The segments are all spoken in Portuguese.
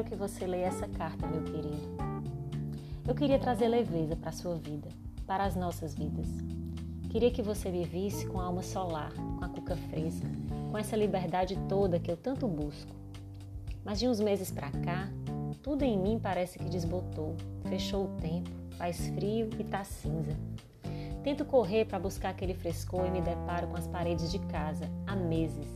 quero que você leia essa carta, meu querido. Eu queria trazer leveza para a sua vida, para as nossas vidas. Queria que você vivesse com a alma solar, com a cuca fresca, com essa liberdade toda que eu tanto busco. Mas de uns meses para cá, tudo em mim parece que desbotou, fechou o tempo, faz frio e tá cinza. Tento correr para buscar aquele frescor e me deparo com as paredes de casa há meses.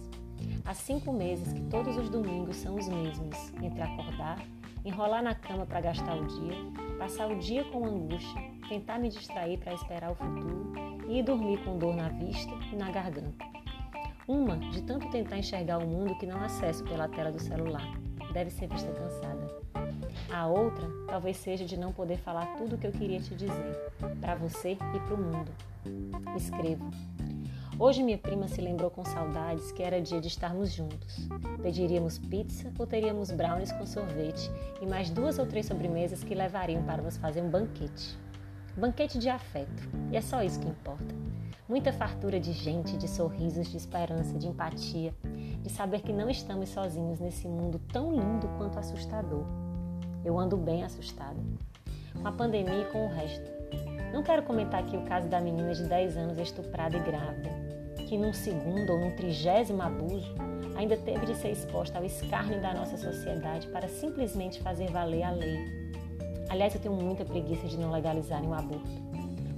Há cinco meses que todos os domingos são os mesmos, entre acordar, enrolar na cama para gastar o dia, passar o dia com angústia, tentar me distrair para esperar o futuro e ir dormir com dor na vista e na garganta. Uma de tanto tentar enxergar o mundo que não acesso pela tela do celular. Deve ser vista cansada. A outra talvez seja de não poder falar tudo o que eu queria te dizer, para você e para o mundo. Escrevo. Hoje minha prima se lembrou com saudades que era dia de estarmos juntos. Pediríamos pizza ou teríamos brownies com sorvete e mais duas ou três sobremesas que levariam para nos fazer um banquete. Banquete de afeto. E é só isso que importa. Muita fartura de gente, de sorrisos, de esperança, de empatia, de saber que não estamos sozinhos nesse mundo tão lindo quanto assustador. Eu ando bem assustada. Com a pandemia e com o resto. Não quero comentar aqui o caso da menina de 10 anos estuprada e grávida, que num segundo ou num trigésimo abuso ainda teve de ser exposta ao escárnio da nossa sociedade para simplesmente fazer valer a lei. Aliás, eu tenho muita preguiça de não legalizarem o aborto.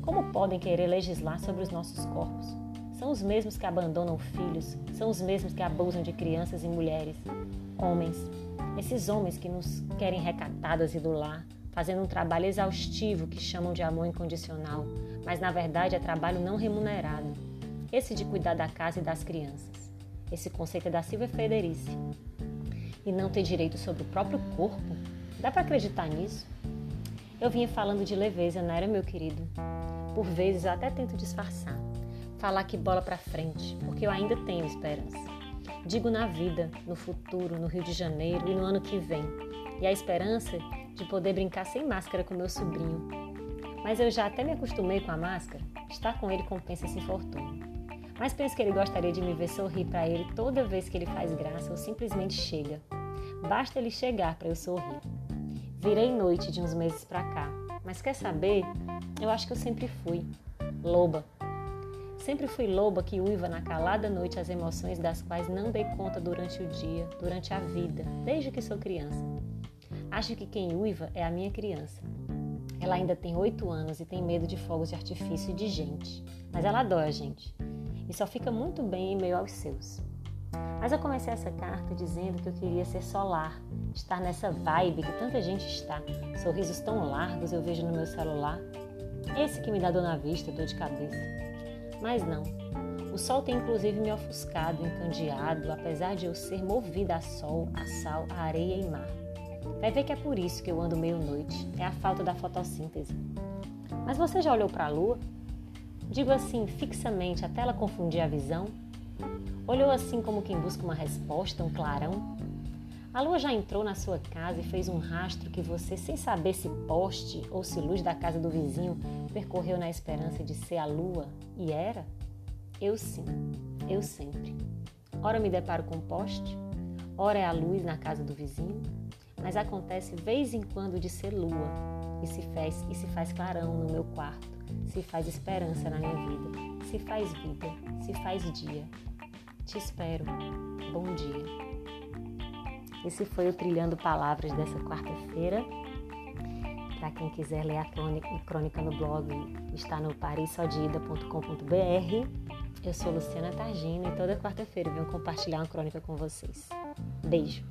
Como podem querer legislar sobre os nossos corpos? São os mesmos que abandonam filhos, são os mesmos que abusam de crianças e mulheres, homens, esses homens que nos querem recatadas e do lar, fazendo um trabalho exaustivo que chamam de amor incondicional, mas na verdade é trabalho não remunerado. Esse de cuidar da casa e das crianças. Esse conceito é da Silvia Federici. E não ter direito sobre o próprio corpo? Dá para acreditar nisso? Eu vinha falando de leveza, não era, meu querido? Por vezes eu até tento disfarçar, falar que bola para frente, porque eu ainda tenho esperança. Digo na vida, no futuro, no Rio de Janeiro e no ano que vem. E a esperança de poder brincar sem máscara com meu sobrinho. Mas eu já até me acostumei com a máscara. Estar com ele compensa esse infortúnio. Mas penso que ele gostaria de me ver sorrir para ele toda vez que ele faz graça ou simplesmente chega. Basta ele chegar para eu sorrir. Virei noite de uns meses para cá, mas quer saber? Eu acho que eu sempre fui loba Sempre fui loba que uiva na calada noite as emoções das quais não dei conta durante o dia, durante a vida, desde que sou criança. Acho que quem uiva é a minha criança. Ela ainda tem oito anos e tem medo de fogos de artifício e de gente, mas ela adora gente e só fica muito bem em meio aos seus. Mas eu comecei essa carta dizendo que eu queria ser solar, estar nessa vibe que tanta gente está, sorrisos tão largos eu vejo no meu celular. Esse que me dá dor na vista, dor de cabeça. Mas não. O sol tem inclusive me ofuscado, encandeado, apesar de eu ser movida a sol, a sal, a areia e mar. Vai ver que é por isso que eu ando meio-noite, é a falta da fotossíntese. Mas você já olhou para a lua? Digo assim, fixamente, até ela confundir a visão? Olhou assim como quem busca uma resposta, um clarão? A lua já entrou na sua casa e fez um rastro que você, sem saber se poste ou se luz da casa do vizinho, percorreu na esperança de ser a lua e era? Eu sim, eu sempre. Ora me deparo com poste, ora é a luz na casa do vizinho, mas acontece vez em quando de ser lua e se faz e se faz clarão no meu quarto, se faz esperança na minha vida, se faz vida, se faz dia. Te espero. Bom dia. Esse foi o Trilhando Palavras dessa quarta-feira. Para quem quiser ler a crônica, a crônica no blog, está no parisodida.com.br. Eu sou Luciana Targino e toda quarta-feira venho compartilhar uma crônica com vocês. Beijo!